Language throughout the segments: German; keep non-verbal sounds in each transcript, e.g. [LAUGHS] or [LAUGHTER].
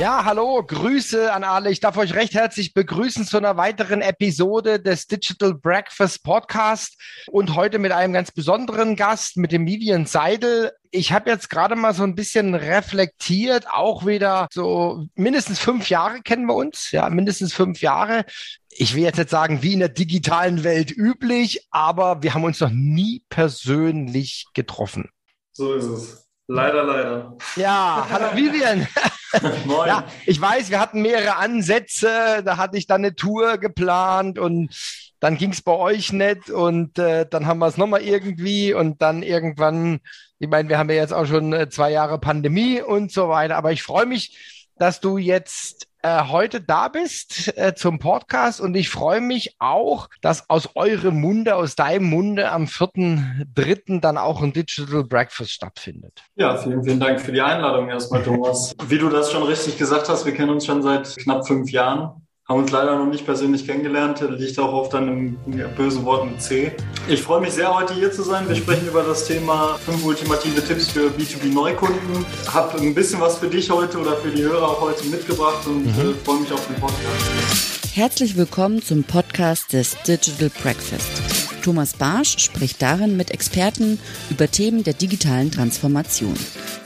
Ja, hallo, Grüße an alle. Ich darf euch recht herzlich begrüßen zu einer weiteren Episode des Digital Breakfast Podcast und heute mit einem ganz besonderen Gast, mit dem Vivian Seidel. Ich habe jetzt gerade mal so ein bisschen reflektiert, auch wieder so mindestens fünf Jahre kennen wir uns, ja, mindestens fünf Jahre. Ich will jetzt nicht sagen, wie in der digitalen Welt üblich, aber wir haben uns noch nie persönlich getroffen. So ist es. Leider, leider. Ja, hallo [LAUGHS] Vivian. [LAUGHS] Moin. Ja, ich weiß, wir hatten mehrere Ansätze. Da hatte ich dann eine Tour geplant und dann ging es bei euch nicht und äh, dann haben wir es nochmal irgendwie und dann irgendwann, ich meine, wir haben ja jetzt auch schon äh, zwei Jahre Pandemie und so weiter. Aber ich freue mich, dass du jetzt äh, heute da bist äh, zum Podcast und ich freue mich auch, dass aus eurem Munde, aus deinem Munde am 4.3. dann auch ein Digital Breakfast stattfindet. Ja, vielen, vielen Dank für die Einladung erstmal, Thomas. Wie du das schon richtig gesagt hast, wir kennen uns schon seit knapp fünf Jahren haben uns leider noch nicht persönlich kennengelernt, liegt auch auf deinem bösen Wort mit C. Ich freue mich sehr, heute hier zu sein. Wir sprechen über das Thema fünf ultimative Tipps für B2B-Neukunden. Habe ein bisschen was für dich heute oder für die Hörer auch heute mitgebracht und mhm. äh, freue mich auf den Podcast. Herzlich willkommen zum Podcast des Digital Breakfast. Thomas Barsch spricht darin mit Experten über Themen der digitalen Transformation.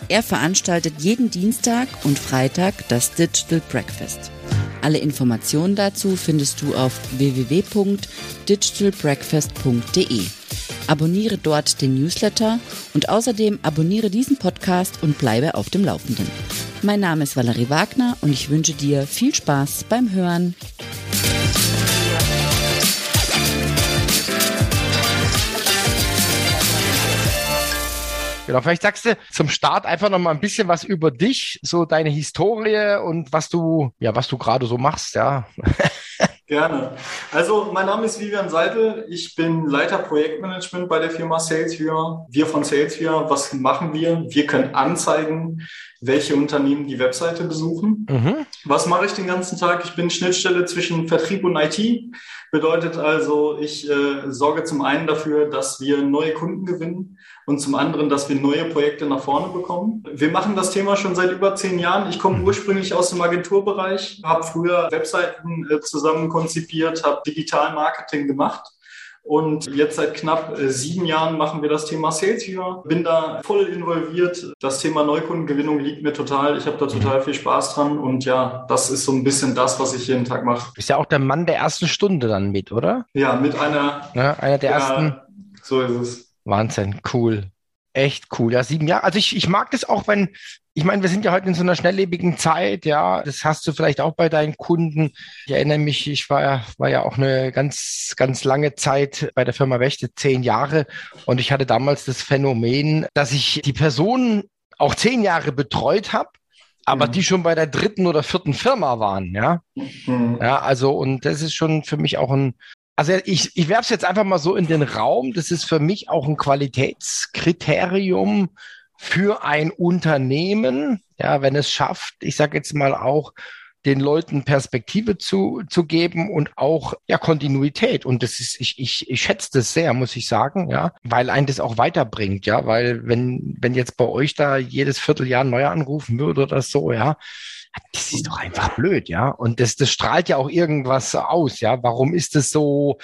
Er veranstaltet jeden Dienstag und Freitag das Digital Breakfast. Alle Informationen dazu findest du auf www.digitalbreakfast.de. Abonniere dort den Newsletter und außerdem abonniere diesen Podcast und bleibe auf dem Laufenden. Mein Name ist Valerie Wagner und ich wünsche dir viel Spaß beim Hören. Genau, vielleicht sagst du zum Start einfach noch mal ein bisschen was über dich, so deine Historie und was du, ja, was du gerade so machst, ja. [LAUGHS] Gerne. Also, mein Name ist Vivian Seidel. Ich bin Leiter Projektmanagement bei der Firma SalesViewer. Wir von SalesViewer, was machen wir? Wir können anzeigen, welche Unternehmen die Webseite besuchen. Mhm. Was mache ich den ganzen Tag? Ich bin Schnittstelle zwischen Vertrieb und IT. Bedeutet also, ich äh, sorge zum einen dafür, dass wir neue Kunden gewinnen und zum anderen, dass wir neue Projekte nach vorne bekommen. Wir machen das Thema schon seit über zehn Jahren. Ich komme ursprünglich aus dem Agenturbereich, habe früher Webseiten äh, zusammen konzipiert, habe Digital-Marketing gemacht. Und jetzt seit knapp äh, sieben Jahren machen wir das Thema Sales Viewer. Bin da voll involviert. Das Thema Neukundengewinnung liegt mir total. Ich habe da total viel Spaß dran. Und ja, das ist so ein bisschen das, was ich jeden Tag mache. Ist ja auch der Mann der ersten Stunde dann mit, oder? Ja, mit einer. Ja, einer der ja, ersten. So ist es. Wahnsinn, cool. Echt cool. Ja, sieben Jahre. Also ich, ich mag das auch, wenn, ich meine, wir sind ja heute in so einer schnelllebigen Zeit, ja. Das hast du vielleicht auch bei deinen Kunden. Ich erinnere mich, ich war, war ja auch eine ganz, ganz lange Zeit bei der Firma Wächte, zehn Jahre. Und ich hatte damals das Phänomen, dass ich die Personen auch zehn Jahre betreut habe, aber mhm. die schon bei der dritten oder vierten Firma waren, ja. Mhm. Ja, also, und das ist schon für mich auch ein, also ich, ich werfe es jetzt einfach mal so in den Raum. Das ist für mich auch ein Qualitätskriterium für ein Unternehmen, ja, wenn es schafft, ich sage jetzt mal auch, den Leuten Perspektive zu, zu geben und auch ja Kontinuität. Und das ist, ich, ich, ich schätze das sehr, muss ich sagen, ja, weil ein das auch weiterbringt, ja, weil wenn, wenn jetzt bei euch da jedes Vierteljahr neu anrufen würde oder so, ja, das ist doch einfach blöd, ja. Und das, das strahlt ja auch irgendwas aus, ja. Warum ist es so?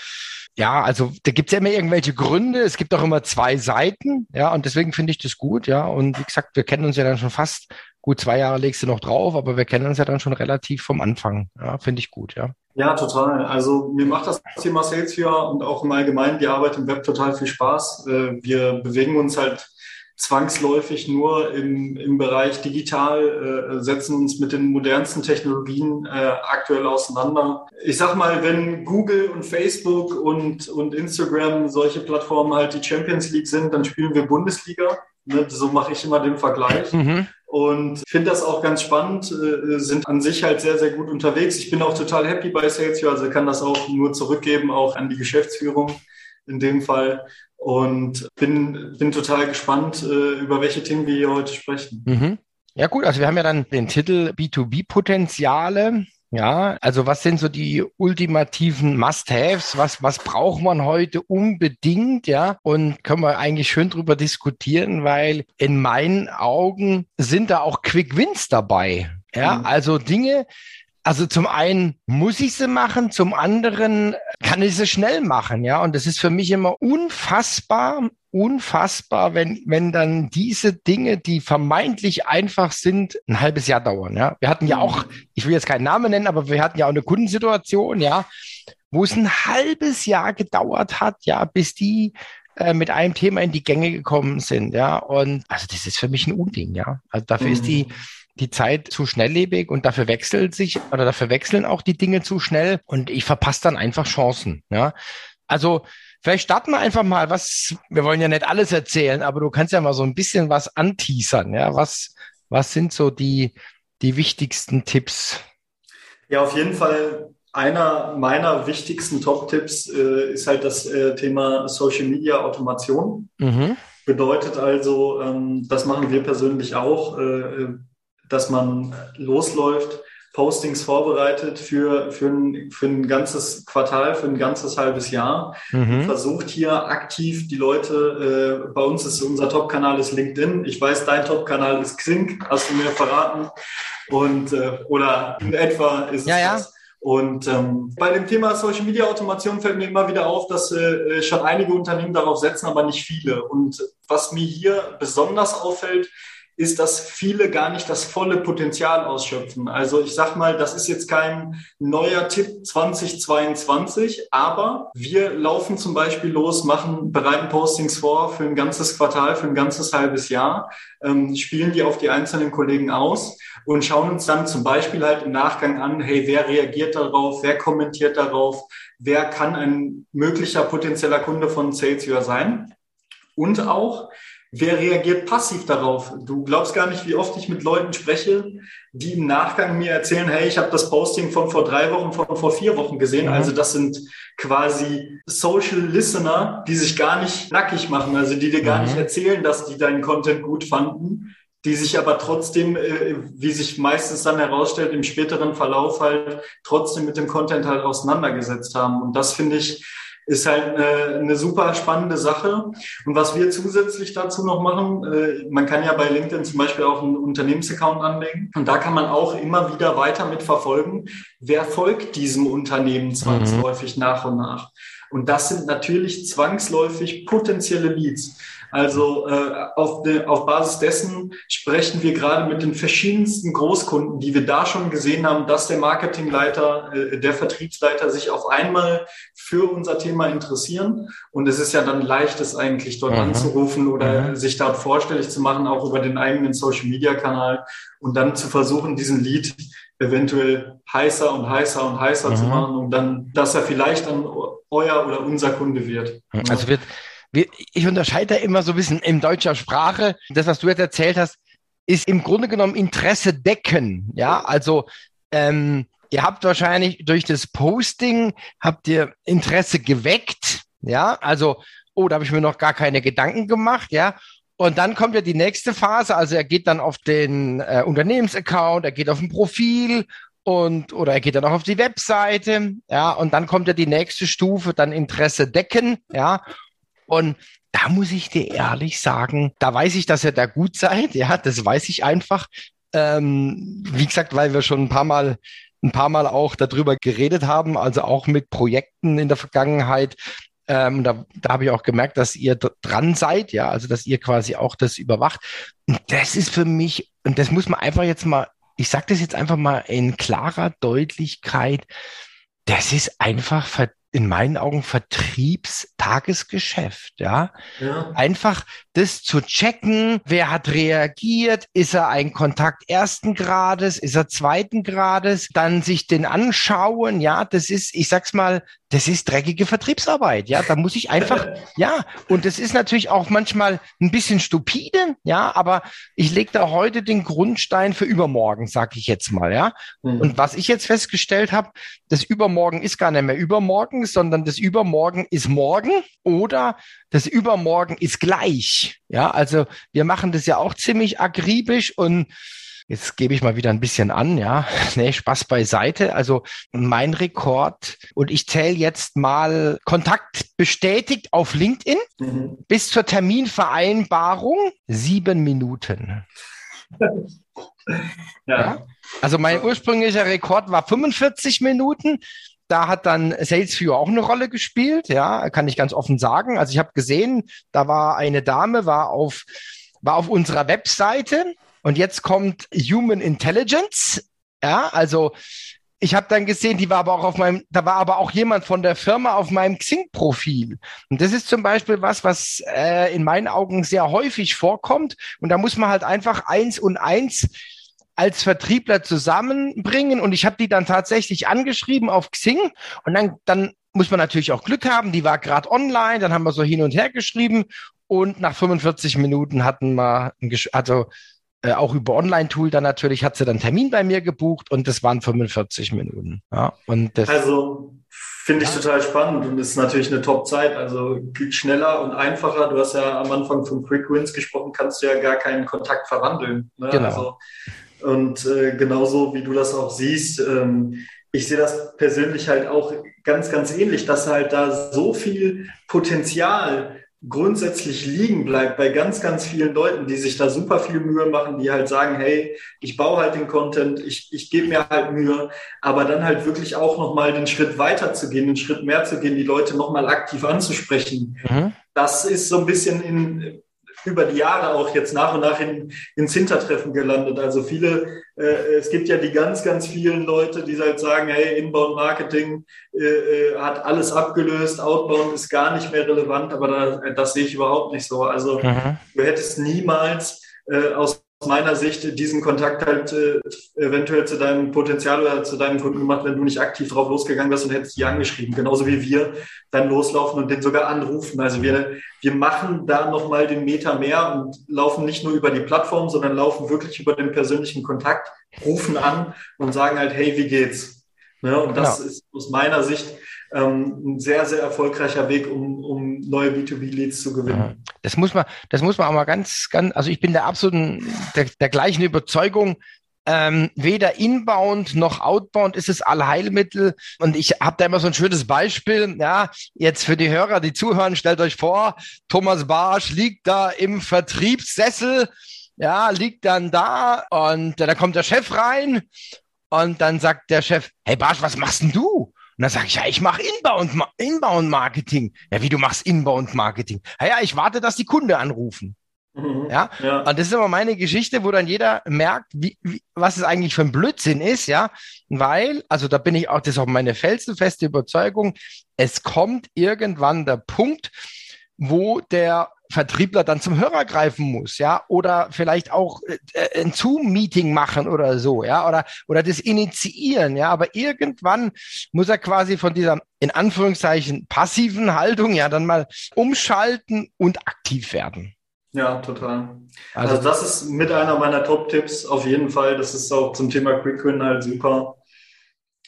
Ja, also da gibt es ja immer irgendwelche Gründe. Es gibt auch immer zwei Seiten, ja. Und deswegen finde ich das gut, ja. Und wie gesagt, wir kennen uns ja dann schon fast gut zwei Jahre legst du noch drauf, aber wir kennen uns ja dann schon relativ vom Anfang. Ja, finde ich gut, ja. Ja, total. Also mir macht das Thema Sales und auch im Allgemeinen die Arbeit im Web total viel Spaß. Äh, wir bewegen uns halt zwangsläufig nur im, im Bereich digital, äh, setzen uns mit den modernsten Technologien äh, aktuell auseinander. Ich sag mal, wenn Google und Facebook und, und Instagram solche Plattformen halt die Champions League sind, dann spielen wir Bundesliga. Ne? So mache ich immer den Vergleich. Mhm. Und finde das auch ganz spannend, äh, sind an sich halt sehr, sehr gut unterwegs. Ich bin auch total happy bei Salesforce, also kann das auch nur zurückgeben, auch an die Geschäftsführung in dem Fall. Und bin, bin total gespannt, äh, über welche Themen wir hier heute sprechen. Mhm. Ja gut, also wir haben ja dann den Titel B2B-Potenziale. Ja, also was sind so die ultimativen Must-Haves? Was, was braucht man heute unbedingt? Ja, und können wir eigentlich schön drüber diskutieren, weil in meinen Augen sind da auch Quick Wins dabei Ja, mhm. also Dinge, also zum einen muss ich sie machen, zum anderen kann ich sie schnell machen, ja. Und das ist für mich immer unfassbar, unfassbar, wenn, wenn dann diese Dinge, die vermeintlich einfach sind, ein halbes Jahr dauern, ja. Wir hatten ja mhm. auch, ich will jetzt keinen Namen nennen, aber wir hatten ja auch eine Kundensituation, ja, wo es ein halbes Jahr gedauert hat, ja, bis die äh, mit einem Thema in die Gänge gekommen sind, ja. Und also das ist für mich ein Unding, ja. Also dafür mhm. ist die mhm die Zeit zu schnelllebig und dafür wechselt sich oder dafür wechseln auch die Dinge zu schnell und ich verpasse dann einfach Chancen. Ja, also vielleicht starten wir einfach mal, was wir wollen ja nicht alles erzählen, aber du kannst ja mal so ein bisschen was anteasern. Ja, was was sind so die die wichtigsten Tipps? Ja, auf jeden Fall einer meiner wichtigsten Top-Tipps äh, ist halt das äh, Thema Social Media Automation. Mhm. Bedeutet also, ähm, das machen wir persönlich auch. Äh, dass man losläuft, Postings vorbereitet für, für, ein, für ein ganzes Quartal, für ein ganzes halbes Jahr. Mhm. Versucht hier aktiv die Leute, äh, bei uns ist unser Top-Kanal ist LinkedIn. Ich weiß, dein Top-Kanal ist Xing, hast du mir verraten. Und äh, oder in etwa ist ja, es ja. das. Und ähm, bei dem Thema Social Media Automation fällt mir immer wieder auf, dass äh, schon einige Unternehmen darauf setzen, aber nicht viele. Und was mir hier besonders auffällt, ist, dass viele gar nicht das volle Potenzial ausschöpfen. Also ich sag mal, das ist jetzt kein neuer Tipp 2022, aber wir laufen zum Beispiel los, machen, bereiten Postings vor für ein ganzes Quartal, für ein ganzes halbes Jahr, ähm, spielen die auf die einzelnen Kollegen aus und schauen uns dann zum Beispiel halt im Nachgang an, hey, wer reagiert darauf, wer kommentiert darauf, wer kann ein möglicher potenzieller Kunde von SalesViewer sein? Und auch, Wer reagiert passiv darauf? Du glaubst gar nicht, wie oft ich mit Leuten spreche, die im Nachgang mir erzählen, hey, ich habe das Posting von vor drei Wochen, von vor vier Wochen gesehen. Mhm. Also das sind quasi Social Listener, die sich gar nicht nackig machen, also die dir gar mhm. nicht erzählen, dass die deinen Content gut fanden, die sich aber trotzdem, äh, wie sich meistens dann herausstellt, im späteren Verlauf halt trotzdem mit dem Content halt auseinandergesetzt haben. Und das finde ich, ist halt eine, eine super spannende Sache. Und was wir zusätzlich dazu noch machen, äh, man kann ja bei LinkedIn zum Beispiel auch einen Unternehmensaccount anlegen und da kann man auch immer wieder weiter mit verfolgen, wer folgt diesem Unternehmen zwangsläufig mhm. nach und nach. Und das sind natürlich zwangsläufig potenzielle Leads. Also äh, auf, de, auf Basis dessen sprechen wir gerade mit den verschiedensten Großkunden, die wir da schon gesehen haben, dass der Marketingleiter, äh, der Vertriebsleiter sich auf einmal für unser Thema interessieren. Und es ist ja dann leicht, es eigentlich dort mhm. anzurufen oder mhm. sich dort vorstellig zu machen, auch über den eigenen Social-Media-Kanal und dann zu versuchen, diesen Lead eventuell heißer und heißer und heißer mhm. zu machen und dann, dass er vielleicht dann euer oder unser Kunde wird. Also wird, wir, ich unterscheide da immer so ein bisschen in deutscher Sprache. Das, was du jetzt erzählt hast, ist im Grunde genommen Interesse decken. Ja, also ähm, ihr habt wahrscheinlich durch das Posting habt ihr Interesse geweckt. Ja, also oh, da habe ich mir noch gar keine Gedanken gemacht. Ja, und dann kommt ja die nächste Phase. Also er geht dann auf den äh, Unternehmensaccount, er geht auf ein Profil und oder er geht dann auch auf die Webseite, ja, und dann kommt ja die nächste Stufe, dann Interesse decken, ja. Und da muss ich dir ehrlich sagen, da weiß ich, dass ihr da gut seid. Ja, das weiß ich einfach. Ähm, wie gesagt, weil wir schon ein paar Mal ein paar Mal auch darüber geredet haben, also auch mit Projekten in der Vergangenheit. Ähm, da, da habe ich auch gemerkt, dass ihr dran seid, ja, also dass ihr quasi auch das überwacht. Und das ist für mich, und das muss man einfach jetzt mal, ich sage das jetzt einfach mal in klarer Deutlichkeit, das ist einfach verdammt in meinen Augen Vertriebstagesgeschäft, ja? ja. Einfach das zu checken, wer hat reagiert, ist er ein Kontakt ersten Grades, ist er zweiten Grades, dann sich den anschauen, ja, das ist, ich sag's mal, das ist dreckige Vertriebsarbeit, ja, da muss ich einfach, [LAUGHS] ja, und das ist natürlich auch manchmal ein bisschen stupide, ja, aber ich lege da heute den Grundstein für übermorgen, sag ich jetzt mal, ja. Mhm. Und was ich jetzt festgestellt habe, das Übermorgen ist gar nicht mehr übermorgen, sondern das Übermorgen ist morgen oder das Übermorgen ist gleich, ja, also wir machen das ja auch ziemlich akribisch und Jetzt gebe ich mal wieder ein bisschen an, ja. [LAUGHS] Nee, Spaß beiseite. Also mein Rekord und ich zähle jetzt mal Kontakt bestätigt auf LinkedIn mhm. bis zur Terminvereinbarung sieben Minuten. [LAUGHS] ja. ja. Also mein ursprünglicher Rekord war 45 Minuten. Da hat dann SalesView auch eine Rolle gespielt, ja, kann ich ganz offen sagen. Also ich habe gesehen, da war eine Dame, war auf, war auf unserer Webseite und jetzt kommt Human Intelligence. Ja, also ich habe dann gesehen, die war aber auch auf meinem, da war aber auch jemand von der Firma auf meinem Xing-Profil. Und das ist zum Beispiel was, was äh, in meinen Augen sehr häufig vorkommt. Und da muss man halt einfach eins und eins als Vertriebler zusammenbringen. Und ich habe die dann tatsächlich angeschrieben auf Xing. Und dann, dann muss man natürlich auch Glück haben. Die war gerade online. Dann haben wir so hin und her geschrieben. Und nach 45 Minuten hatten wir, ein, also äh, auch über Online-Tool dann natürlich, hat sie dann Termin bei mir gebucht und das waren 45 Minuten. Ja, und das, also finde ich ja. total spannend und ist natürlich eine Top-Zeit. Also geht schneller und einfacher. Du hast ja am Anfang von Quick Wins gesprochen, kannst du ja gar keinen Kontakt verwandeln. Ne? Genau. Also, und äh, genauso wie du das auch siehst, ähm, ich sehe das persönlich halt auch ganz, ganz ähnlich, dass halt da so viel Potenzial grundsätzlich liegen bleibt bei ganz, ganz vielen Leuten, die sich da super viel Mühe machen, die halt sagen, hey, ich baue halt den Content, ich, ich gebe mir halt Mühe, aber dann halt wirklich auch nochmal den Schritt weiter zu gehen, den Schritt mehr zu gehen, die Leute nochmal aktiv anzusprechen. Mhm. Das ist so ein bisschen in, über die Jahre auch jetzt nach und nach in, ins Hintertreffen gelandet. Also viele, äh, es gibt ja die ganz, ganz vielen Leute, die halt sagen, hey, Inbound Marketing äh, äh, hat alles abgelöst, Outbound ist gar nicht mehr relevant, aber da, das sehe ich überhaupt nicht so. Also mhm. du hättest niemals äh, aus aus meiner Sicht diesen Kontakt halt äh, eventuell zu deinem Potenzial oder zu deinem Kunden gemacht, wenn du nicht aktiv drauf losgegangen wärst und hättest die angeschrieben. Genauso wie wir dann loslaufen und den sogar anrufen. Also wir, wir machen da nochmal den Meter mehr und laufen nicht nur über die Plattform, sondern laufen wirklich über den persönlichen Kontakt, rufen an und sagen halt, hey, wie geht's? Ne? Und das genau. ist aus meiner Sicht ähm, ein sehr, sehr erfolgreicher Weg, um, um neue B2B-Leads zu gewinnen. Das muss man, das muss man auch mal ganz, ganz, also ich bin der absoluten, der, der gleichen Überzeugung, ähm, weder inbound noch outbound ist es Allheilmittel. Und ich habe da immer so ein schönes Beispiel. Ja, jetzt für die Hörer, die zuhören, stellt euch vor, Thomas Barsch liegt da im Vertriebssessel, ja, liegt dann da und äh, da kommt der Chef rein und dann sagt der Chef, hey Barsch, was machst denn du? Und dann sage ich, ja, ich mache Inbound, Inbound Marketing. Ja, wie du machst Inbound Marketing? Ja, ja, ich warte, dass die Kunde anrufen. Mhm, ja? ja, und das ist immer meine Geschichte, wo dann jeder merkt, wie, wie, was es eigentlich für ein Blödsinn ist, ja, weil, also da bin ich auch, das ist auch meine felsenfeste Überzeugung, es kommt irgendwann der Punkt, wo der Vertriebler dann zum Hörer greifen muss, ja, oder vielleicht auch äh, ein Zoom-Meeting machen oder so, ja, oder, oder das initiieren, ja, aber irgendwann muss er quasi von dieser, in Anführungszeichen, passiven Haltung, ja, dann mal umschalten und aktiv werden. Ja, total. Also, also das ist mit einer meiner Top-Tipps auf jeden Fall. Das ist auch zum Thema Quick Win halt super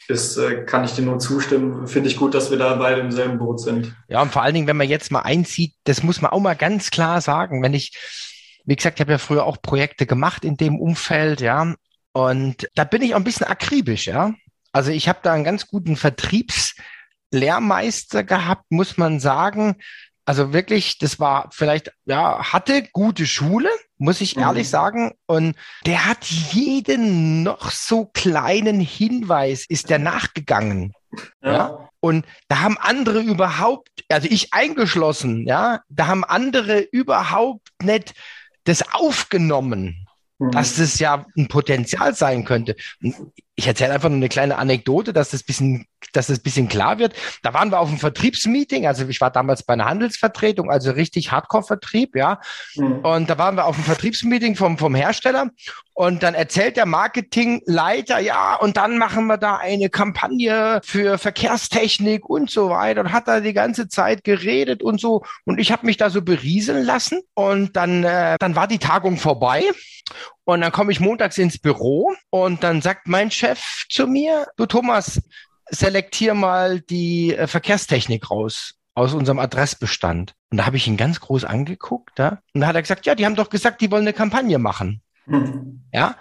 ist, äh, kann ich dir nur zustimmen. Finde ich gut, dass wir da beide im selben Boot sind. Ja, und vor allen Dingen, wenn man jetzt mal einzieht, das muss man auch mal ganz klar sagen. Wenn ich, wie gesagt, ich habe ja früher auch Projekte gemacht in dem Umfeld, ja. Und da bin ich auch ein bisschen akribisch, ja. Also ich habe da einen ganz guten Vertriebslehrmeister gehabt, muss man sagen. Also wirklich, das war vielleicht, ja, hatte gute Schule, muss ich ehrlich mhm. sagen. Und der hat jeden noch so kleinen Hinweis, ist der nachgegangen. Ja. ja. Und da haben andere überhaupt, also ich eingeschlossen, ja, da haben andere überhaupt nicht das aufgenommen, mhm. dass das ja ein Potenzial sein könnte. Und ich erzähle einfach nur eine kleine Anekdote, dass das bisschen dass ein bisschen klar wird. Da waren wir auf einem Vertriebsmeeting, also ich war damals bei einer Handelsvertretung, also richtig Hardcore-Vertrieb, ja. Mhm. Und da waren wir auf einem Vertriebsmeeting vom, vom Hersteller und dann erzählt der Marketingleiter, ja, und dann machen wir da eine Kampagne für Verkehrstechnik und so weiter und hat da die ganze Zeit geredet und so. Und ich habe mich da so berieseln lassen und dann, äh, dann war die Tagung vorbei und dann komme ich montags ins Büro und dann sagt mein Chef zu mir, du Thomas, selektier mal die äh, Verkehrstechnik raus aus unserem Adressbestand. Und da habe ich ihn ganz groß angeguckt, ja? und da hat er gesagt, ja, die haben doch gesagt, die wollen eine Kampagne machen. Mhm. Ja,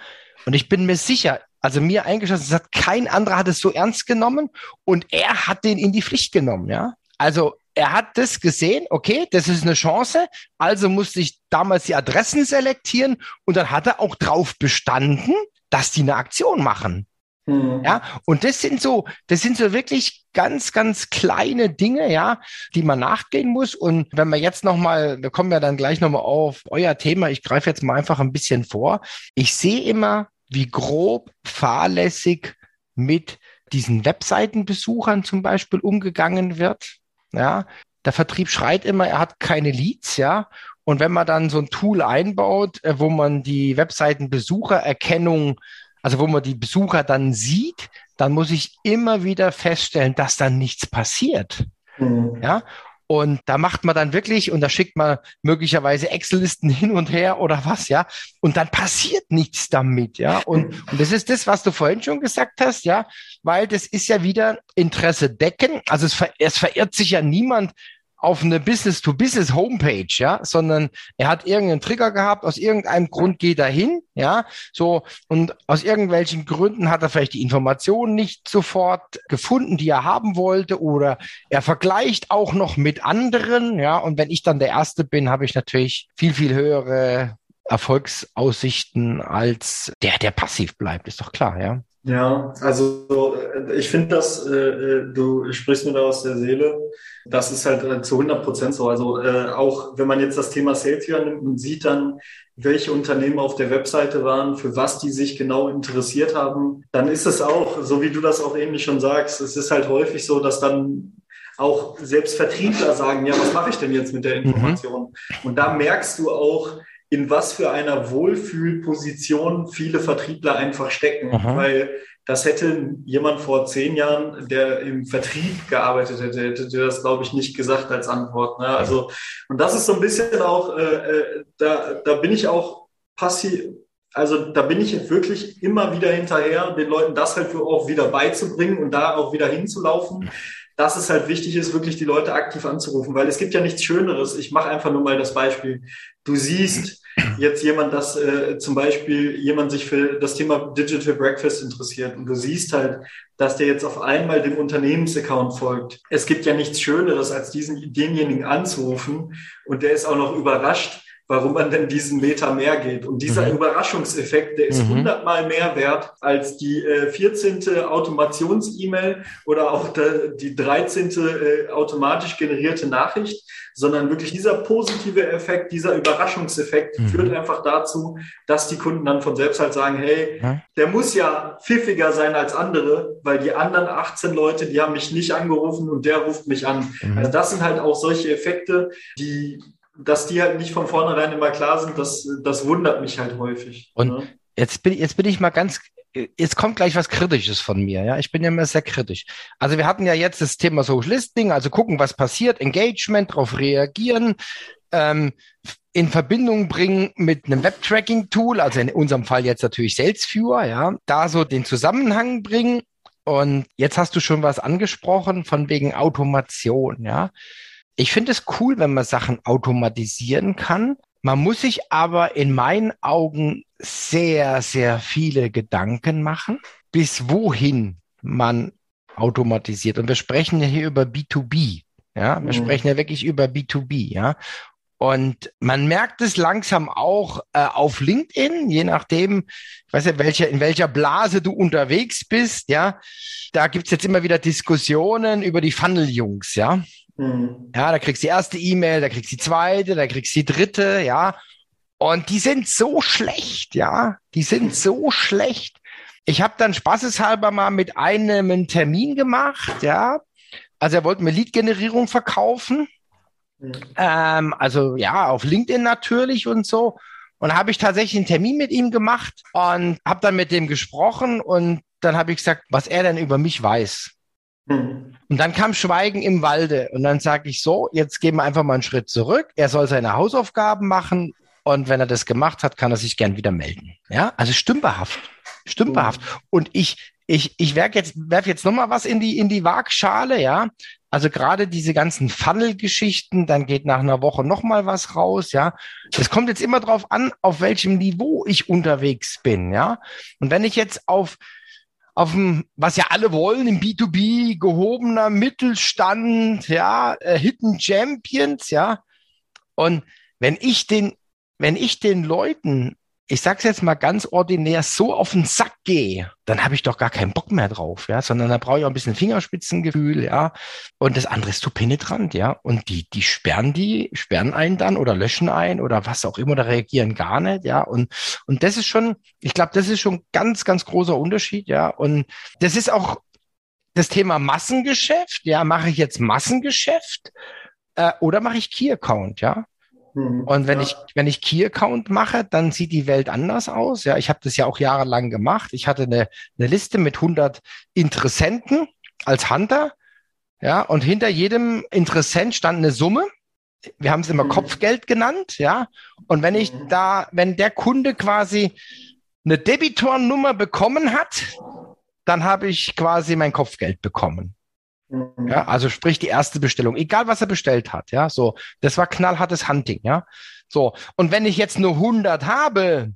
und ich bin mir sicher, also mir eingeschlossen, es hat kein anderer hat es so ernst genommen und er hat den in die Pflicht genommen, ja. Also er hat das gesehen, okay, das ist eine Chance, also musste ich damals die Adressen selektieren und dann hat er auch drauf bestanden, dass die eine Aktion machen. Mhm. Ja, und das sind so, das sind so wirklich ganz, ganz kleine Dinge, ja, die man nachgehen muss. Und wenn wir jetzt nochmal, wir kommen ja dann gleich nochmal auf euer Thema, ich greife jetzt mal einfach ein bisschen vor. Ich sehe immer, wie grob fahrlässig mit diesen Webseitenbesuchern zum Beispiel umgegangen wird. Ja, der Vertrieb schreit immer, er hat keine Leads, ja. Und wenn man dann so ein Tool einbaut, äh, wo man die Webseitenbesuchererkennung also wo man die Besucher dann sieht, dann muss ich immer wieder feststellen, dass dann nichts passiert. Mhm. Ja. Und da macht man dann wirklich, und da schickt man möglicherweise Excel-Listen [LAUGHS] hin und her oder was, ja. Und dann passiert nichts damit, ja. Und, [LAUGHS] und das ist das, was du vorhin schon gesagt hast, ja. Weil das ist ja wieder Interesse decken. Also es, ver es verirrt sich ja niemand auf eine Business-to-Business-Homepage, ja, sondern er hat irgendeinen Trigger gehabt, aus irgendeinem Grund geht er hin, ja, so, und aus irgendwelchen Gründen hat er vielleicht die Informationen nicht sofort gefunden, die er haben wollte, oder er vergleicht auch noch mit anderen, ja, und wenn ich dann der Erste bin, habe ich natürlich viel, viel höhere Erfolgsaussichten als der, der passiv bleibt, ist doch klar, ja. Ja, also ich finde das, äh, äh, du sprichst mir da aus der Seele. Das ist halt äh, zu 100 Prozent so. Also äh, auch wenn man jetzt das Thema Sales hier nimmt und sieht dann, welche Unternehmen auf der Webseite waren, für was die sich genau interessiert haben, dann ist es auch, so wie du das auch ähnlich schon sagst, es ist halt häufig so, dass dann auch selbst Vertriebler sagen, ja, was mache ich denn jetzt mit der mhm. Information? Mhm. Und da merkst du auch, in was für einer Wohlfühlposition viele Vertriebler einfach stecken, Aha. weil das hätte jemand vor zehn Jahren, der im Vertrieb gearbeitet hätte, hätte dir das, glaube ich, nicht gesagt als Antwort. Ne? Also, und das ist so ein bisschen auch, äh, äh, da, da bin ich auch passiv, also da bin ich wirklich immer wieder hinterher, den Leuten das halt auch wieder beizubringen und da auch wieder hinzulaufen dass es halt wichtig ist, wirklich die Leute aktiv anzurufen, weil es gibt ja nichts Schöneres. Ich mache einfach nur mal das Beispiel. Du siehst jetzt jemand, dass äh, zum Beispiel jemand sich für das Thema Digital Breakfast interessiert und du siehst halt, dass der jetzt auf einmal dem Unternehmensaccount folgt. Es gibt ja nichts Schöneres, als diesen denjenigen anzurufen und der ist auch noch überrascht, warum man denn diesen Meter mehr geht. Und dieser mhm. Überraschungseffekt, der ist mhm. hundertmal mehr wert als die äh, 14. Automations-E-Mail oder auch der, die 13. Äh, automatisch generierte Nachricht, sondern wirklich dieser positive Effekt, dieser Überraschungseffekt mhm. führt einfach dazu, dass die Kunden dann von selbst halt sagen, hey, der muss ja pfiffiger sein als andere, weil die anderen 18 Leute, die haben mich nicht angerufen und der ruft mich an. Mhm. Also das sind halt auch solche Effekte, die dass die halt nicht von vornherein immer klar sind, das, das wundert mich halt häufig. Und ne? jetzt, bin, jetzt bin ich mal ganz, jetzt kommt gleich was Kritisches von mir, ja. Ich bin ja immer sehr kritisch. Also wir hatten ja jetzt das Thema Social Listening, also gucken, was passiert, Engagement, darauf reagieren, ähm, in Verbindung bringen mit einem Web-Tracking-Tool, also in unserem Fall jetzt natürlich SalesViewer, ja, da so den Zusammenhang bringen. Und jetzt hast du schon was angesprochen von wegen Automation, ja. Ich finde es cool, wenn man Sachen automatisieren kann. Man muss sich aber in meinen Augen sehr, sehr viele Gedanken machen, bis wohin man automatisiert. Und wir sprechen ja hier über B2B. Ja, wir mhm. sprechen ja wirklich über B2B. Ja, und man merkt es langsam auch äh, auf LinkedIn, je nachdem, ich weiß ja, welche, in welcher Blase du unterwegs bist, ja. Da gibt's jetzt immer wieder Diskussionen über die Funnel-Jungs, ja. Mhm. Ja, da kriegst du die erste E-Mail, da kriegst du die zweite, da kriegst du die dritte, ja. Und die sind so schlecht, ja. Die sind so schlecht. Ich habe dann spaßeshalber mal mit einem einen Termin gemacht, ja. Also er wollte mir Lead-Generierung verkaufen. Mhm. Ähm, also ja, auf LinkedIn natürlich und so. Und habe ich tatsächlich einen Termin mit ihm gemacht und habe dann mit dem gesprochen und dann habe ich gesagt, was er denn über mich weiß. Mhm. Und dann kam Schweigen im Walde. Und dann sage ich so, jetzt gehen wir einfach mal einen Schritt zurück. Er soll seine Hausaufgaben machen. Und wenn er das gemacht hat, kann er sich gern wieder melden. Ja, also stümperhaft. Stümperhaft. Mhm. Und ich, ich, ich werfe jetzt, werf jetzt nochmal was in die, in die Waagschale, ja. Also gerade diese ganzen Funnel-Geschichten, dann geht nach einer Woche nochmal was raus, ja. Das kommt jetzt immer drauf an, auf welchem Niveau ich unterwegs bin, ja. Und wenn ich jetzt auf auf dem, was ja alle wollen, im B2B, gehobener Mittelstand, ja, äh, Hidden Champions, ja. Und wenn ich den, wenn ich den Leuten ich sag's jetzt mal ganz ordinär, so auf den Sack gehe, dann habe ich doch gar keinen Bock mehr drauf, ja, sondern da brauche ich auch ein bisschen Fingerspitzengefühl, ja. Und das andere ist zu penetrant, ja. Und die, die sperren die, sperren einen dann oder löschen ein oder was auch immer, oder reagieren gar nicht, ja. Und, und das ist schon, ich glaube, das ist schon ganz, ganz großer Unterschied, ja. Und das ist auch das Thema Massengeschäft, ja. Mache ich jetzt Massengeschäft äh, oder mache ich Key Account, ja? Mhm. Und wenn ja. ich wenn ich Key Account mache, dann sieht die Welt anders aus. Ja, ich habe das ja auch jahrelang gemacht. Ich hatte eine, eine Liste mit 100 Interessenten als Hunter. Ja, und hinter jedem Interessent stand eine Summe. Wir haben es immer mhm. Kopfgeld genannt. Ja, und wenn ich mhm. da, wenn der Kunde quasi eine Debitornummer bekommen hat, dann habe ich quasi mein Kopfgeld bekommen. Ja, also sprich die erste Bestellung, egal was er bestellt hat. Ja, so, das war knallhartes Hunting. Ja, so. Und wenn ich jetzt nur 100 habe,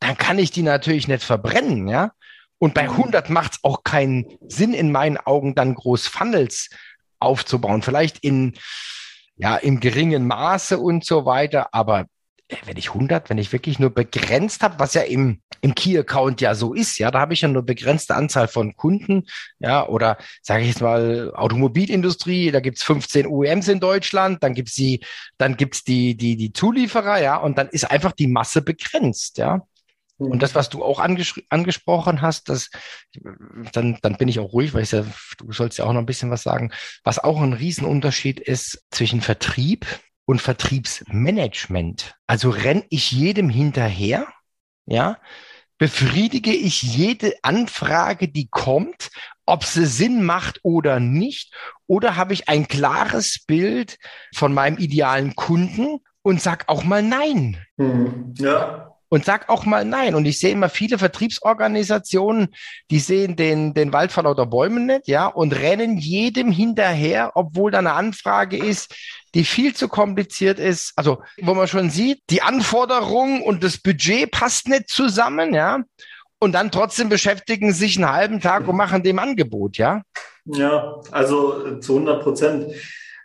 dann kann ich die natürlich nicht verbrennen. Ja, und bei 100 macht es auch keinen Sinn in meinen Augen, dann groß Funnels aufzubauen. Vielleicht in, ja, im geringen Maße und so weiter. Aber wenn ich 100, wenn ich wirklich nur begrenzt habe, was ja im, im Key-Account ja so ist, ja, da habe ich ja nur begrenzte Anzahl von Kunden, ja, oder sage ich jetzt mal Automobilindustrie, da gibt's 15 OEMs in Deutschland, dann gibt's die, dann gibt's die, die, die Zulieferer, ja, und dann ist einfach die Masse begrenzt, ja. Und das, was du auch anges angesprochen hast, das, dann, dann bin ich auch ruhig, weil ich ja, du sollst ja auch noch ein bisschen was sagen, was auch ein Riesenunterschied ist zwischen Vertrieb und Vertriebsmanagement. Also renn ich jedem hinterher, ja, befriedige ich jede Anfrage, die kommt, ob sie Sinn macht oder nicht, oder habe ich ein klares Bild von meinem idealen Kunden und sag auch mal nein. Mhm. Ja und sag auch mal nein. Und ich sehe immer viele Vertriebsorganisationen, die sehen den, den Wald vor lauter Bäumen nicht, ja, und rennen jedem hinterher, obwohl da eine Anfrage ist, die viel zu kompliziert ist. Also, wo man schon sieht, die Anforderungen und das Budget passt nicht zusammen, ja. Und dann trotzdem beschäftigen sich einen halben Tag und machen dem Angebot, ja. Ja, also zu 100 Prozent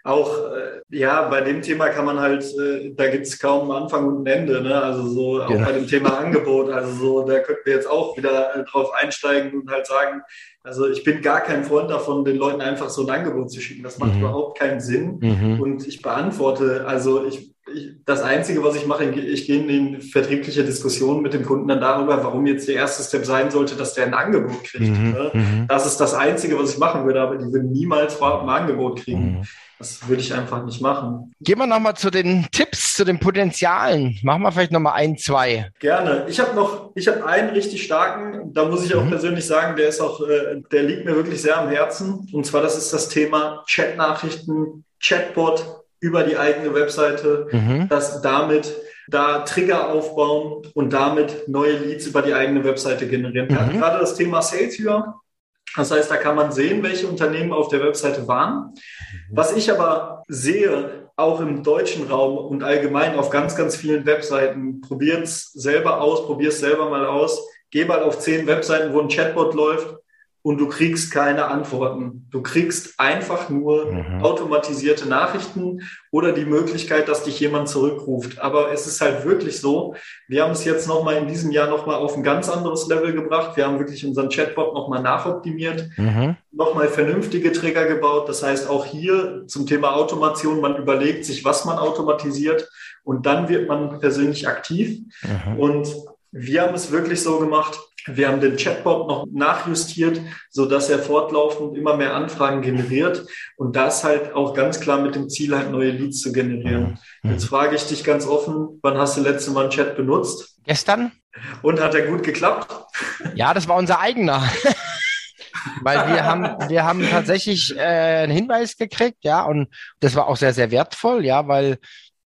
auch, äh, ja, bei dem Thema kann man halt, äh, da gibt es kaum Anfang und ein Ende, ne? Also so auch ja. bei dem Thema Angebot, also so, da könnten wir jetzt auch wieder äh, drauf einsteigen und halt sagen, also ich bin gar kein Freund davon, den Leuten einfach so ein Angebot zu schicken. Das macht mhm. überhaupt keinen Sinn. Mhm. Und ich beantworte, also ich, ich, das Einzige, was ich mache, ich gehe in vertriebliche Diskussion mit dem Kunden dann darüber, warum jetzt der erste Step sein sollte, dass der ein Angebot kriegt. Mhm. Ne? Mhm. Das ist das Einzige, was ich machen würde, aber die würden niemals ein Angebot kriegen. Das würde ich einfach nicht machen. Gehen wir nochmal zu den Tipps, zu den Potenzialen. Machen wir vielleicht nochmal ein, zwei. Gerne. Ich habe noch, ich habe einen richtig starken, da muss ich auch mhm. persönlich sagen, der ist auch, äh, der liegt mir wirklich sehr am Herzen. Und zwar, das ist das Thema Chatnachrichten, Chatbot über die eigene Webseite, mhm. dass damit da Trigger aufbauen und damit neue Leads über die eigene Webseite generieren kann. Mhm. Gerade das Thema Sales hier das heißt, da kann man sehen, welche Unternehmen auf der Webseite waren. Was ich aber sehe, auch im deutschen Raum und allgemein auf ganz, ganz vielen Webseiten, probiert es selber aus, probier es selber mal aus. Geh mal auf zehn Webseiten, wo ein Chatbot läuft und du kriegst keine Antworten. Du kriegst einfach nur mhm. automatisierte Nachrichten oder die Möglichkeit, dass dich jemand zurückruft. Aber es ist halt wirklich so, wir haben es jetzt nochmal in diesem Jahr nochmal auf ein ganz anderes Level gebracht. Wir haben wirklich unseren Chatbot nochmal nachoptimiert, mhm. nochmal vernünftige Trigger gebaut. Das heißt, auch hier zum Thema Automation, man überlegt sich, was man automatisiert und dann wird man persönlich aktiv. Mhm. Und wir haben es wirklich so gemacht, wir haben den Chatbot noch nachjustiert, so dass er fortlaufend immer mehr Anfragen generiert und das halt auch ganz klar mit dem Ziel halt neue Leads zu generieren. Mhm. Jetzt frage ich dich ganz offen, wann hast du letzte Mal einen Chat benutzt? Gestern. Und hat er gut geklappt? Ja, das war unser eigener. [LAUGHS] Weil wir haben, wir haben tatsächlich äh, einen Hinweis gekriegt, ja, und das war auch sehr, sehr wertvoll, ja, weil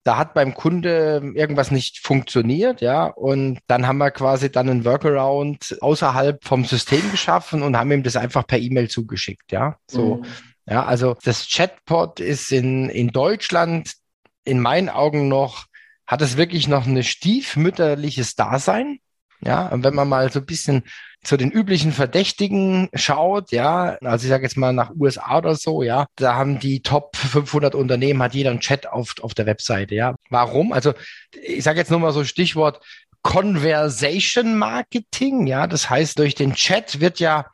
da hat beim Kunde irgendwas nicht funktioniert, ja, und dann haben wir quasi dann einen Workaround außerhalb vom System geschaffen und haben ihm das einfach per E-Mail zugeschickt, ja. So, mhm. ja, also das Chatbot ist in, in Deutschland in meinen Augen noch, hat es wirklich noch ein stiefmütterliches Dasein, Ja, und wenn man mal so ein bisschen zu den üblichen Verdächtigen schaut, ja, also ich sage jetzt mal nach USA oder so, ja, da haben die Top 500 Unternehmen, hat jeder einen Chat auf, auf der Webseite, ja. Warum? Also ich sage jetzt nur mal so Stichwort Conversation Marketing, ja, das heißt, durch den Chat wird ja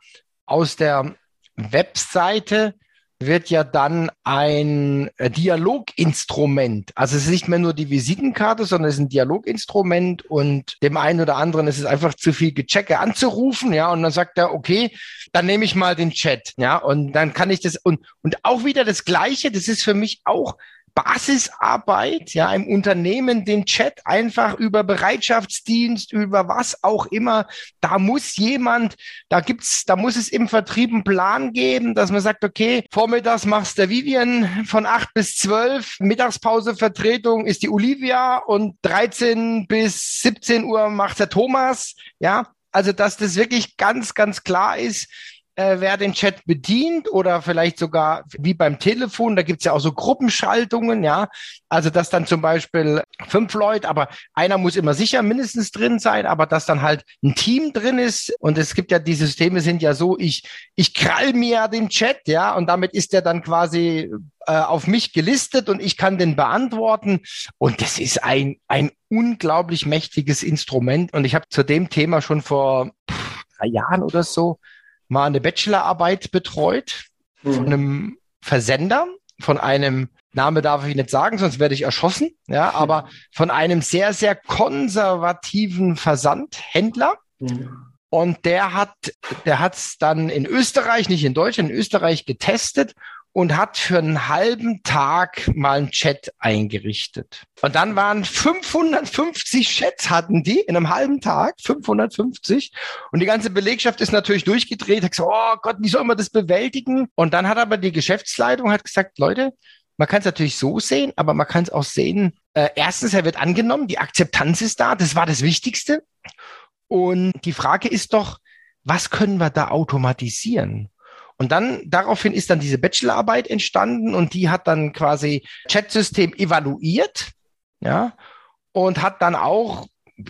aus der Webseite wird ja dann ein äh, Dialoginstrument. Also es ist nicht mehr nur die Visitenkarte, sondern es ist ein Dialoginstrument und dem einen oder anderen ist es einfach zu viel Gechecke anzurufen, ja, und dann sagt er, okay, dann nehme ich mal den Chat, ja, und dann kann ich das und, und auch wieder das Gleiche, das ist für mich auch Basisarbeit, ja, im Unternehmen den Chat einfach über Bereitschaftsdienst, über was auch immer. Da muss jemand, da gibt's, da muss es im Vertrieb einen Plan geben, dass man sagt, okay, vormittags machst der Vivian von acht bis zwölf, Mittagspause Vertretung ist die Olivia und 13 bis 17 Uhr macht der Thomas, ja. Also, dass das wirklich ganz, ganz klar ist, äh, wer den Chat bedient oder vielleicht sogar wie beim Telefon, da gibt's ja auch so Gruppenschaltungen, ja. Also dass dann zum Beispiel fünf Leute, aber einer muss immer sicher mindestens drin sein, aber dass dann halt ein Team drin ist. Und es gibt ja, die Systeme sind ja so, ich, ich krall mir ja den Chat, ja, und damit ist der dann quasi äh, auf mich gelistet und ich kann den beantworten. Und das ist ein, ein unglaublich mächtiges Instrument. Und ich habe zu dem Thema schon vor drei Jahren oder so mal eine Bachelorarbeit betreut mhm. von einem Versender, von einem Name darf ich nicht sagen, sonst werde ich erschossen. Ja, aber von einem sehr, sehr konservativen Versandhändler. Mhm. Und der hat, der hat's dann in Österreich, nicht in Deutschland, in Österreich getestet und hat für einen halben Tag mal einen Chat eingerichtet. Und dann waren 550 Chats hatten die in einem halben Tag, 550. Und die ganze Belegschaft ist natürlich durchgedreht, hat gesagt, oh Gott, wie soll man das bewältigen? Und dann hat aber die Geschäftsleitung hat gesagt, Leute, man kann es natürlich so sehen, aber man kann es auch sehen, äh, erstens, er wird angenommen, die Akzeptanz ist da, das war das Wichtigste. Und die Frage ist doch, was können wir da automatisieren? Und dann daraufhin ist dann diese Bachelorarbeit entstanden und die hat dann quasi Chat-System evaluiert, ja, und hat dann auch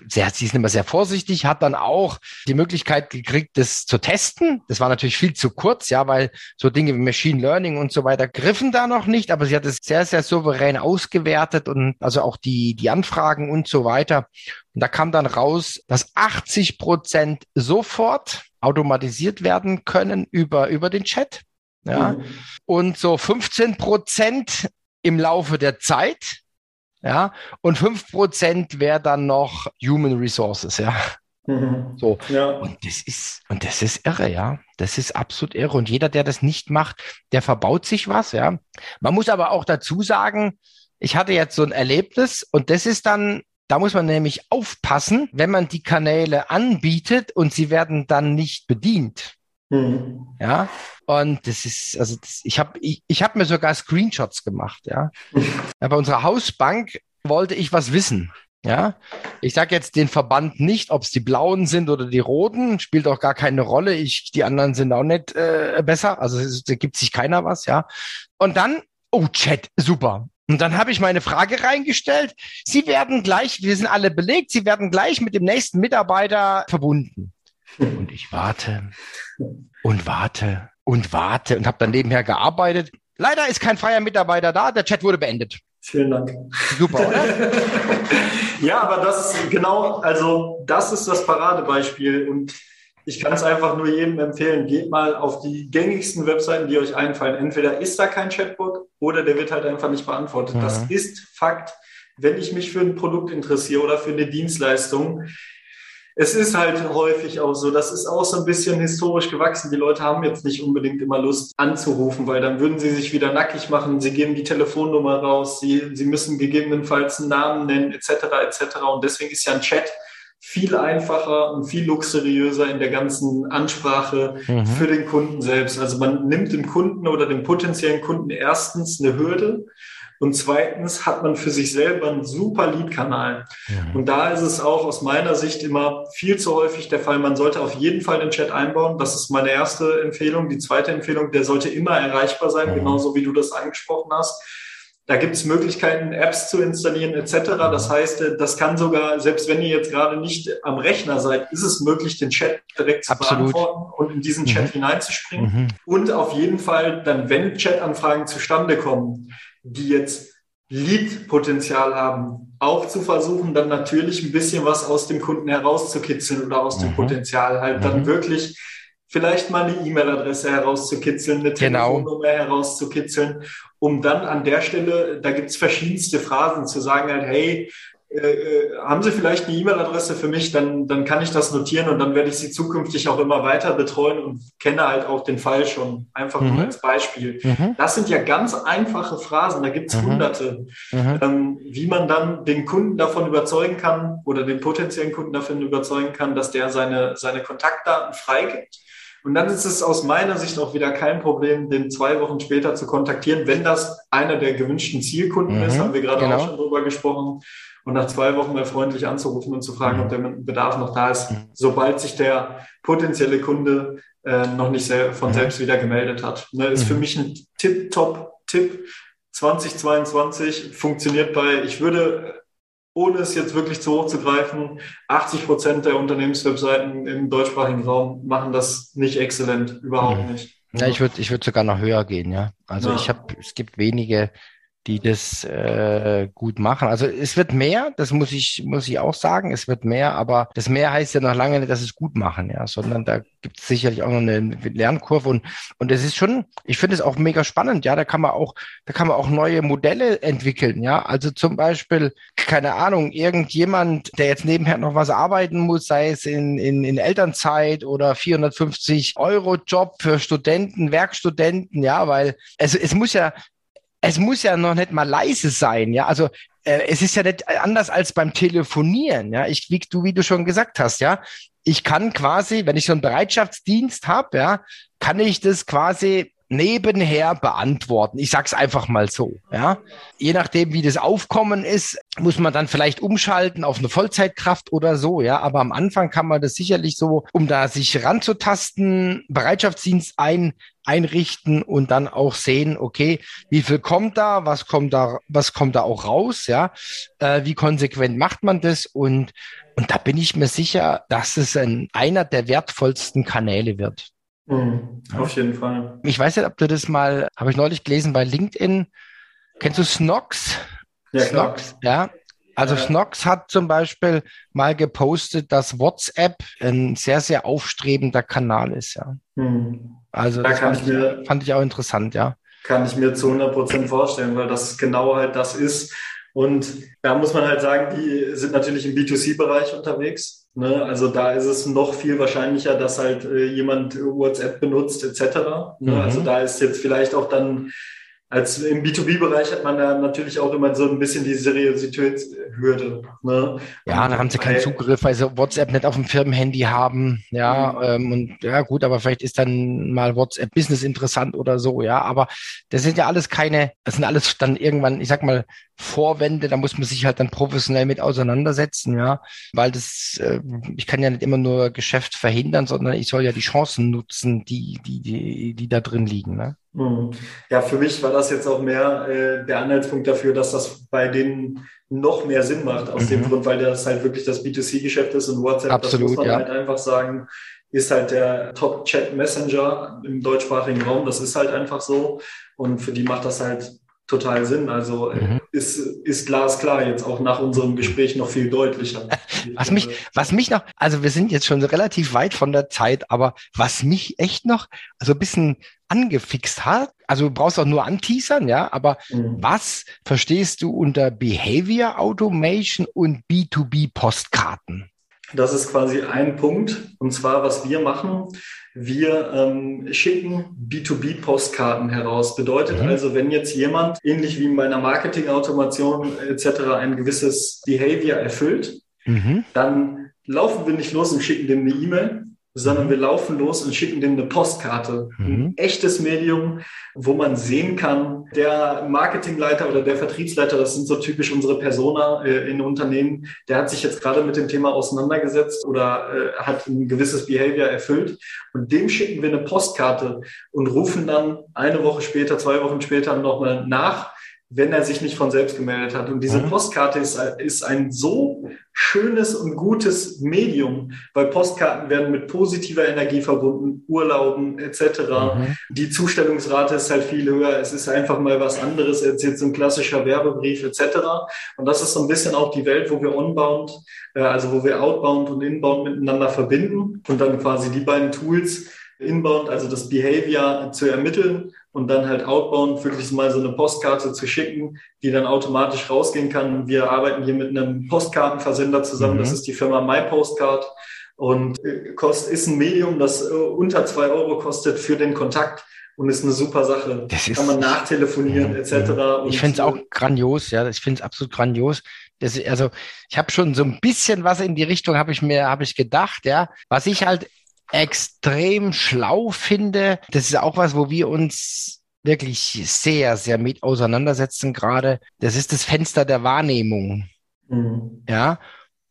sehr, sie ist immer sehr vorsichtig, hat dann auch die Möglichkeit gekriegt, das zu testen. Das war natürlich viel zu kurz, ja, weil so Dinge wie Machine Learning und so weiter griffen da noch nicht, aber sie hat es sehr, sehr souverän ausgewertet und also auch die, die Anfragen und so weiter. Und da kam dann raus, dass 80 Prozent sofort automatisiert werden können über, über den Chat. Ja. Mhm. Und so 15 Prozent im Laufe der Zeit. Ja. Und 5 Prozent wäre dann noch Human Resources, ja. Mhm. So. Ja. Und das ist, und das ist irre, ja. Das ist absolut irre. Und jeder, der das nicht macht, der verbaut sich was, ja. Man muss aber auch dazu sagen, ich hatte jetzt so ein Erlebnis und das ist dann da muss man nämlich aufpassen, wenn man die Kanäle anbietet und sie werden dann nicht bedient. Mhm. Ja, und das ist, also das, ich habe ich, ich hab mir sogar Screenshots gemacht, ja. [LAUGHS] ja. Bei unserer Hausbank wollte ich was wissen. Ja, ich sage jetzt den Verband nicht, ob es die blauen sind oder die roten, spielt auch gar keine Rolle. Ich, die anderen sind auch nicht äh, besser. Also da gibt sich keiner was, ja. Und dann, oh, Chat, super. Und dann habe ich meine Frage reingestellt. Sie werden gleich, wir sind alle belegt, Sie werden gleich mit dem nächsten Mitarbeiter verbunden. Und ich warte und warte und warte und habe dann nebenher gearbeitet. Leider ist kein freier Mitarbeiter da, der Chat wurde beendet. Vielen Dank. Super, oder? [LAUGHS] ja, aber das ist genau, also das ist das Paradebeispiel und ich kann es einfach nur jedem empfehlen, geht mal auf die gängigsten Webseiten, die euch einfallen. Entweder ist da kein Chatbot oder der wird halt einfach nicht beantwortet. Ja. Das ist Fakt. Wenn ich mich für ein Produkt interessiere oder für eine Dienstleistung, es ist halt häufig auch so, das ist auch so ein bisschen historisch gewachsen. Die Leute haben jetzt nicht unbedingt immer Lust anzurufen, weil dann würden sie sich wieder nackig machen. Sie geben die Telefonnummer raus, sie, sie müssen gegebenenfalls einen Namen nennen, etc. etc. Und deswegen ist ja ein Chat viel einfacher und viel luxuriöser in der ganzen Ansprache mhm. für den Kunden selbst. Also man nimmt dem Kunden oder dem potenziellen Kunden erstens eine Hürde und zweitens hat man für sich selber einen super Lead-Kanal. Mhm. Und da ist es auch aus meiner Sicht immer viel zu häufig der Fall. Man sollte auf jeden Fall den Chat einbauen. Das ist meine erste Empfehlung. Die zweite Empfehlung, der sollte immer erreichbar sein, mhm. genauso wie du das angesprochen hast Da gibt es Möglichkeiten, Apps zu installieren etc. Das heißt, äh, das kann sogar, selbst wenn ihr jetzt gerade nicht am Rechner seid, ist es möglich, den Chat direkt zu Absolut. beantworten und in diesen Chat mhm. hineinzuspringen. Mhm. Und auf jeden Fall dann, wenn Chat-Anfragen zustande kommen, die jetzt Lead-Potenzial haben, auch zu versuchen, dann natürlich ein bisschen was aus dem Kunden herauszukitzeln oder aus dem mhm. Potenzial halt dann mhm. wirklich vielleicht mal eine E-Mail-Adresse herauszukitzeln, eine genau. Telefonnummer herauszukitzeln, um dann an der Stelle, da gibt's verschiedenste Phrasen, zu sagen halt, hey, äh, äh, haben Sie vielleicht eine E-Mail-Adresse für mich, dann, dann kann ich das notieren und dann werde ich Sie zukünftig auch immer weiter betreuen und kenne halt auch den Fall schon, einfach mhm. nur als Beispiel. Mhm. Das sind ja ganz einfache Phrasen, da gibt's mhm. hunderte, mhm. ähm, wie man dann den Kunden davon überzeugen kann oder den potenziellen Kunden davon überzeugen kann, dass der seine, seine Kontaktdaten freigibt und dann ist es aus meiner Sicht auch wieder kein Problem, den zwei Wochen später zu kontaktieren, wenn das einer der gewünschten Zielkunden mhm, ist, haben wir gerade genau. auch schon drüber gesprochen. Und nach zwei Wochen mal freundlich anzurufen und zu fragen, mhm. ob der Bedarf noch da ist, mhm. sobald sich der potenzielle Kunde äh, noch nicht sehr, von mhm. selbst wieder gemeldet hat. Ne, ist für mhm. mich ein Tip-Top-Tipp. 2022 funktioniert bei, ich würde ohne es jetzt wirklich zu hoch zu greifen, 80 Prozent der Unternehmenswebseiten im deutschsprachigen Raum machen das nicht exzellent, überhaupt mhm. nicht. Ja, ich würde ich würde sogar noch höher gehen, ja. Also ja. ich habe, es gibt wenige, die das äh, gut machen. Also es wird mehr, das muss ich, muss ich auch sagen, es wird mehr, aber das mehr heißt ja noch lange nicht, dass es gut machen, ja, sondern da gibt es sicherlich auch noch eine Lernkurve und, und es ist schon, ich finde es auch mega spannend, ja, da kann man auch, da kann man auch neue Modelle entwickeln, ja, also zum Beispiel, keine Ahnung, irgendjemand, der jetzt nebenher noch was arbeiten muss, sei es in, in, in Elternzeit oder 450 Euro Job für Studenten, Werkstudenten, ja, weil es, es muss ja, es muss ja noch nicht mal leise sein, ja. Also äh, es ist ja nicht anders als beim Telefonieren, ja. Ich, wie du, wie du schon gesagt hast, ja. Ich kann quasi, wenn ich so einen Bereitschaftsdienst habe, ja, kann ich das quasi nebenher beantworten. Ich sag's einfach mal so, ja. Je nachdem, wie das Aufkommen ist, muss man dann vielleicht umschalten auf eine Vollzeitkraft oder so, ja. Aber am Anfang kann man das sicherlich so, um da sich ranzutasten, Bereitschaftsdienst ein, einrichten und dann auch sehen, okay, wie viel kommt da, was kommt da, was kommt da auch raus, ja. Äh, wie konsequent macht man das und und da bin ich mir sicher, dass es ein, einer der wertvollsten Kanäle wird. Mhm, auf jeden Fall. Ich weiß nicht, ob du das mal, habe ich neulich gelesen bei LinkedIn. Kennst du Snox? Ja, Snox, ja. Also ja. Snox hat zum Beispiel mal gepostet, dass WhatsApp ein sehr, sehr aufstrebender Kanal ist, ja. Mhm. Also da das fand ich, mir, fand ich auch interessant, ja. Kann ich mir zu 100 Prozent vorstellen, weil das genau halt das ist. Und da muss man halt sagen, die sind natürlich im B2C-Bereich unterwegs. Ne? Also da ist es noch viel wahrscheinlicher, dass halt äh, jemand WhatsApp benutzt etc. Ne? Mhm. Also da ist jetzt vielleicht auch dann als im B2B-Bereich hat man da natürlich auch immer so ein bisschen die Seriositätshürde. Ne? Ja, da haben sie keinen Zugriff, weil sie WhatsApp nicht auf dem Firmenhandy haben. Ja, mhm. ähm, und ja gut, aber vielleicht ist dann mal WhatsApp Business interessant oder so, ja. Aber das sind ja alles keine, das sind alles dann irgendwann, ich sag mal, Vorwände, da muss man sich halt dann professionell mit auseinandersetzen, ja. Weil das, äh, ich kann ja nicht immer nur Geschäft verhindern, sondern ich soll ja die Chancen nutzen, die, die, die, die da drin liegen. Ne? Mhm. Ja, für mich war das jetzt auch mehr äh, der Anhaltspunkt dafür, dass das bei denen noch mehr Sinn macht, aus mhm. dem Grund, weil das halt wirklich das B2C-Geschäft ist und WhatsApp, Absolut, das muss man ja. halt einfach sagen, ist halt der Top-Chat-Messenger im deutschsprachigen Raum. Das ist halt einfach so. Und für die macht das halt total Sinn. Also äh, mhm. ist, ist glasklar jetzt auch nach unserem Gespräch noch viel deutlicher. [LAUGHS] was mich, was mich noch, also wir sind jetzt schon relativ weit von der Zeit, aber was mich echt noch so ein bisschen angefixt hat, also du brauchst auch nur anteasern, ja, aber mhm. was verstehst du unter Behavior Automation und B2B Postkarten? Das ist quasi ein Punkt. Und zwar, was wir machen, wir ähm, schicken B2B-Postkarten heraus. Bedeutet mhm. also, wenn jetzt jemand, ähnlich wie bei einer Marketing-Automation etc., ein gewisses Behavior erfüllt, mhm. dann laufen wir nicht los und schicken dem eine E-Mail, sondern mhm. wir laufen los und schicken dem eine Postkarte. Mhm. Ein echtes Medium, wo man sehen kann, der Marketingleiter oder der Vertriebsleiter, das sind so typisch unsere Persona äh, in Unternehmen, der hat sich jetzt gerade mit dem Thema auseinandergesetzt oder äh, hat ein gewisses Behavior erfüllt und dem schicken wir eine Postkarte und rufen dann eine Woche später, zwei Wochen später nochmal nach wenn er sich nicht von selbst gemeldet hat. Und diese mhm. Postkarte ist, ist ein so schönes und gutes Medium, weil Postkarten werden mit positiver Energie verbunden, Urlauben etc. Mhm. Die Zustellungsrate ist halt viel höher. Es ist einfach mal was anderes als jetzt ein klassischer Werbebrief etc. Und das ist so ein bisschen auch die Welt, wo wir onbound, äh, also wo wir outbound und inbound miteinander verbinden und dann quasi die beiden Tools inbound, also das Behavior zu ermitteln und dann halt outbound wirklich mal so eine Postkarte zu schicken, die dann automatisch rausgehen kann. Wir arbeiten hier mit einem Postkartenversender zusammen, mhm. das ist die Firma MyPostcard und äh, kost, ist ein Medium, das äh, unter zwei Euro kostet für den Kontakt und ist eine super Sache. Das ist, kann man nachtelefonieren etc. Ich finde es auch grandios, ja, ich finde es absolut grandios. Das, also ich habe schon so ein bisschen was in die Richtung, habe ich mir, habe ich gedacht, ja. Was ich halt extrem schlau finde. Das ist auch was, wo wir uns wirklich sehr, sehr mit auseinandersetzen gerade. Das ist das Fenster der Wahrnehmung. Mhm. Ja.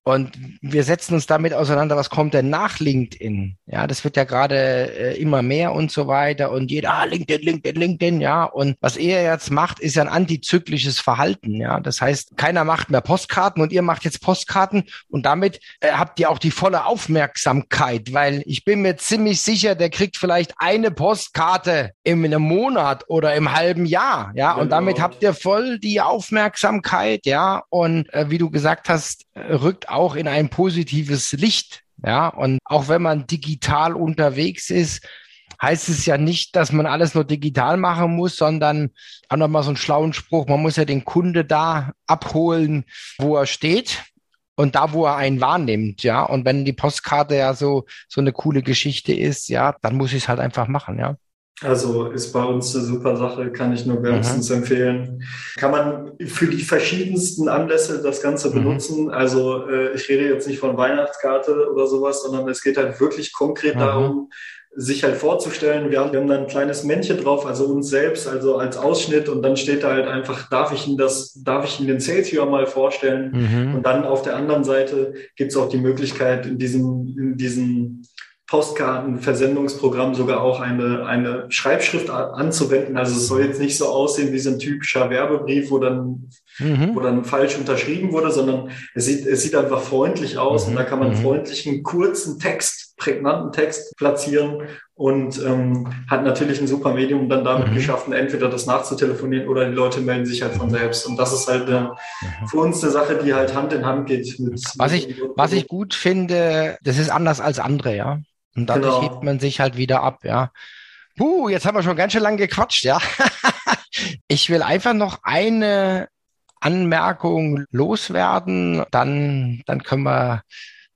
Und wir setzen uns damit auseinander, was kommt denn nach LinkedIn? Ja, das wird ja gerade äh, immer mehr und so weiter. Und jeder, ah, LinkedIn, LinkedIn, LinkedIn, ja. Und was er jetzt macht, ist ja ein antizyklisches Verhalten. Ja, das heißt, keiner macht mehr Postkarten und ihr macht jetzt Postkarten und damit äh, habt ihr auch die volle Aufmerksamkeit, weil ich bin mir ziemlich sicher, der kriegt vielleicht eine Postkarte in einem Monat oder im halben Jahr. Ja, genau. und damit habt ihr voll die Aufmerksamkeit. Ja, und äh, wie du gesagt hast, äh, rückt auch in ein positives Licht. Ja, und auch wenn man digital unterwegs ist, heißt es ja nicht, dass man alles nur digital machen muss, sondern auch nochmal so einen schlauen Spruch, man muss ja den Kunde da abholen, wo er steht und da, wo er einen wahrnimmt, ja. Und wenn die Postkarte ja so, so eine coole Geschichte ist, ja, dann muss ich es halt einfach machen, ja. Also ist bei uns eine super Sache, kann ich nur wärmstens mhm. empfehlen. Kann man für die verschiedensten Anlässe das Ganze mhm. benutzen. Also äh, ich rede jetzt nicht von Weihnachtskarte oder sowas, sondern es geht halt wirklich konkret mhm. darum, sich halt vorzustellen. Wir haben, wir haben dann ein kleines Männchen drauf, also uns selbst, also als Ausschnitt und dann steht da halt einfach, darf ich Ihnen das, darf ich Ihnen den Sales Viewer mal vorstellen? Mhm. Und dann auf der anderen Seite gibt es auch die Möglichkeit, in diesem, in diesem Postkartenversendungsprogramm sogar auch eine, eine Schreibschrift anzuwenden. Also es soll jetzt nicht so aussehen wie so ein typischer Werbebrief, wo dann, mhm. wo dann falsch unterschrieben wurde, sondern es sieht, es sieht einfach freundlich aus mhm. und da kann man mhm. freundlichen, kurzen Text, prägnanten Text platzieren und ähm, hat natürlich ein super Medium dann damit mhm. geschaffen, entweder das nachzutelefonieren oder die Leute melden sich halt von selbst. Und das ist halt äh, mhm. für uns eine Sache, die halt Hand in Hand geht. Mit, was, ich, was ich gut finde, das ist anders als andere, ja. Und dadurch genau. hebt man sich halt wieder ab, ja. Puh, jetzt haben wir schon ganz schön lange gequatscht, ja. [LAUGHS] ich will einfach noch eine Anmerkung loswerden, dann, dann können wir,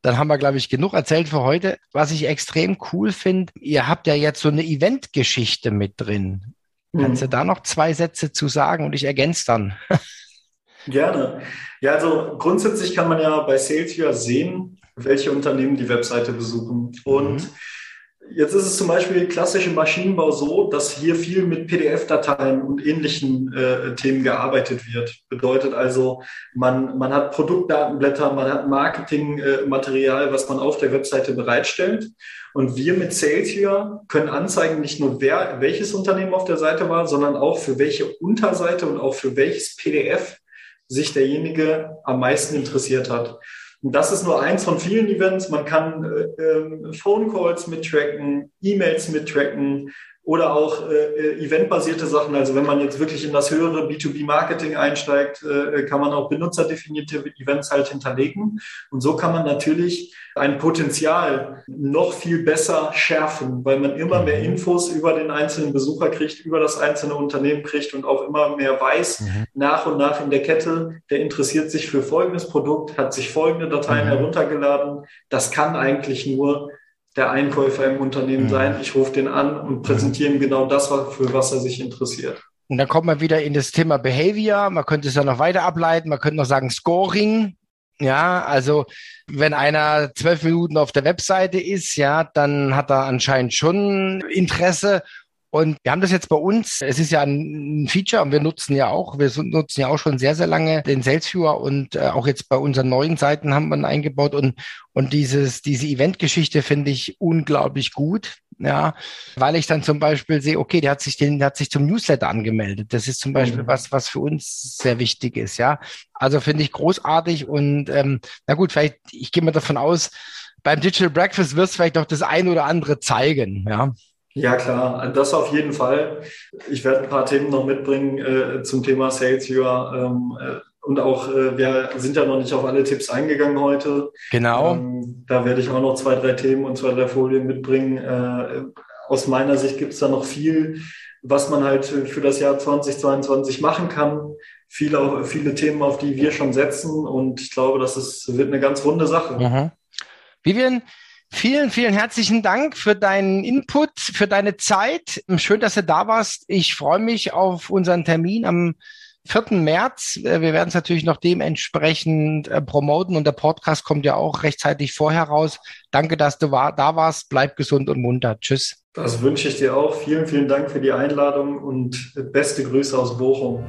dann haben wir, glaube ich, genug erzählt für heute. Was ich extrem cool finde, ihr habt ja jetzt so eine Eventgeschichte mit drin. Mhm. Kannst du da noch zwei Sätze zu sagen und ich ergänze dann? [LAUGHS] Gerne. Ja, also grundsätzlich kann man ja bei Salesforce sehen, welche Unternehmen die Webseite besuchen. Und mhm. Jetzt ist es zum Beispiel klassisch im Maschinenbau so, dass hier viel mit PDF-Dateien und ähnlichen äh, Themen gearbeitet wird. Bedeutet also, man, man hat Produktdatenblätter, man hat Marketingmaterial, äh, was man auf der Webseite bereitstellt. Und wir mit Sales hier können anzeigen, nicht nur wer, welches Unternehmen auf der Seite war, sondern auch für welche Unterseite und auch für welches PDF sich derjenige am meisten interessiert hat. Und das ist nur eins von vielen Events. Man kann äh, äh, Phone Calls mittracken, E-Mails mittracken, oder auch äh, äh, eventbasierte Sachen. Also wenn man jetzt wirklich in das höhere B2B-Marketing einsteigt, äh, kann man auch benutzerdefinierte Events halt hinterlegen. Und so kann man natürlich ein Potenzial noch viel besser schärfen, weil man immer mehr mhm. Infos über den einzelnen Besucher kriegt, über das einzelne Unternehmen kriegt und auch immer mehr weiß, mhm. nach und nach in der Kette, der interessiert sich für folgendes Produkt, hat sich folgende Dateien mhm. heruntergeladen. Das kann eigentlich nur der Einkäufer im Unternehmen mhm. sein. Ich rufe den an und präsentiere ihm genau das, für was er sich interessiert. Und dann kommt man wieder in das Thema Behavior. Man könnte es ja noch weiter ableiten. Man könnte noch sagen Scoring. Ja, also wenn einer zwölf Minuten auf der Webseite ist, ja, dann hat er anscheinend schon Interesse und wir haben das jetzt bei uns, es ist ja ein Feature und wir nutzen ja auch, wir nutzen ja auch schon sehr, sehr lange den Sales Viewer und äh, auch jetzt bei unseren neuen Seiten haben wir ihn eingebaut und, und dieses, diese Event-Geschichte finde ich unglaublich gut. ja, weil ich dann zum Beispiel sehe, okay, der hat sich den, der hat sich zum Newsletter angemeldet. Das ist zum Beispiel mhm. was, was für uns sehr wichtig ist, ja. Also finde ich großartig und ähm, na gut, vielleicht, ich gehe mal davon aus, beim Digital Breakfast wirst du vielleicht noch das ein oder andere zeigen, ja. Ja, klar, das auf jeden Fall. Ich werde ein paar Themen noch mitbringen äh, zum Thema Sales Viewer. Ähm, äh, und auch, äh, wir sind ja noch nicht auf alle Tipps eingegangen heute. Genau. Ähm, da werde ich auch noch zwei, drei Themen und zwei, drei Folien mitbringen. Äh, aus meiner Sicht gibt es da noch viel, was man halt für das Jahr 2022 machen kann. Viele, viele Themen, auf die wir schon setzen. Und ich glaube, das ist, wird eine ganz runde Sache. Mhm. Vivian, Vielen, vielen herzlichen Dank für deinen Input, für deine Zeit. Schön, dass du da warst. Ich freue mich auf unseren Termin am 4. März. Äh, wir werden es natürlich noch dementsprechend äh, promoten und der Podcast kommt ja auch rechtzeitig vorher raus. Danke, dass du war, da warst. Bleib gesund und munter. Tschüss. Das wünsche ich dir auch. Vielen, vielen Dank für die Einladung und beste Grüße aus Bochum.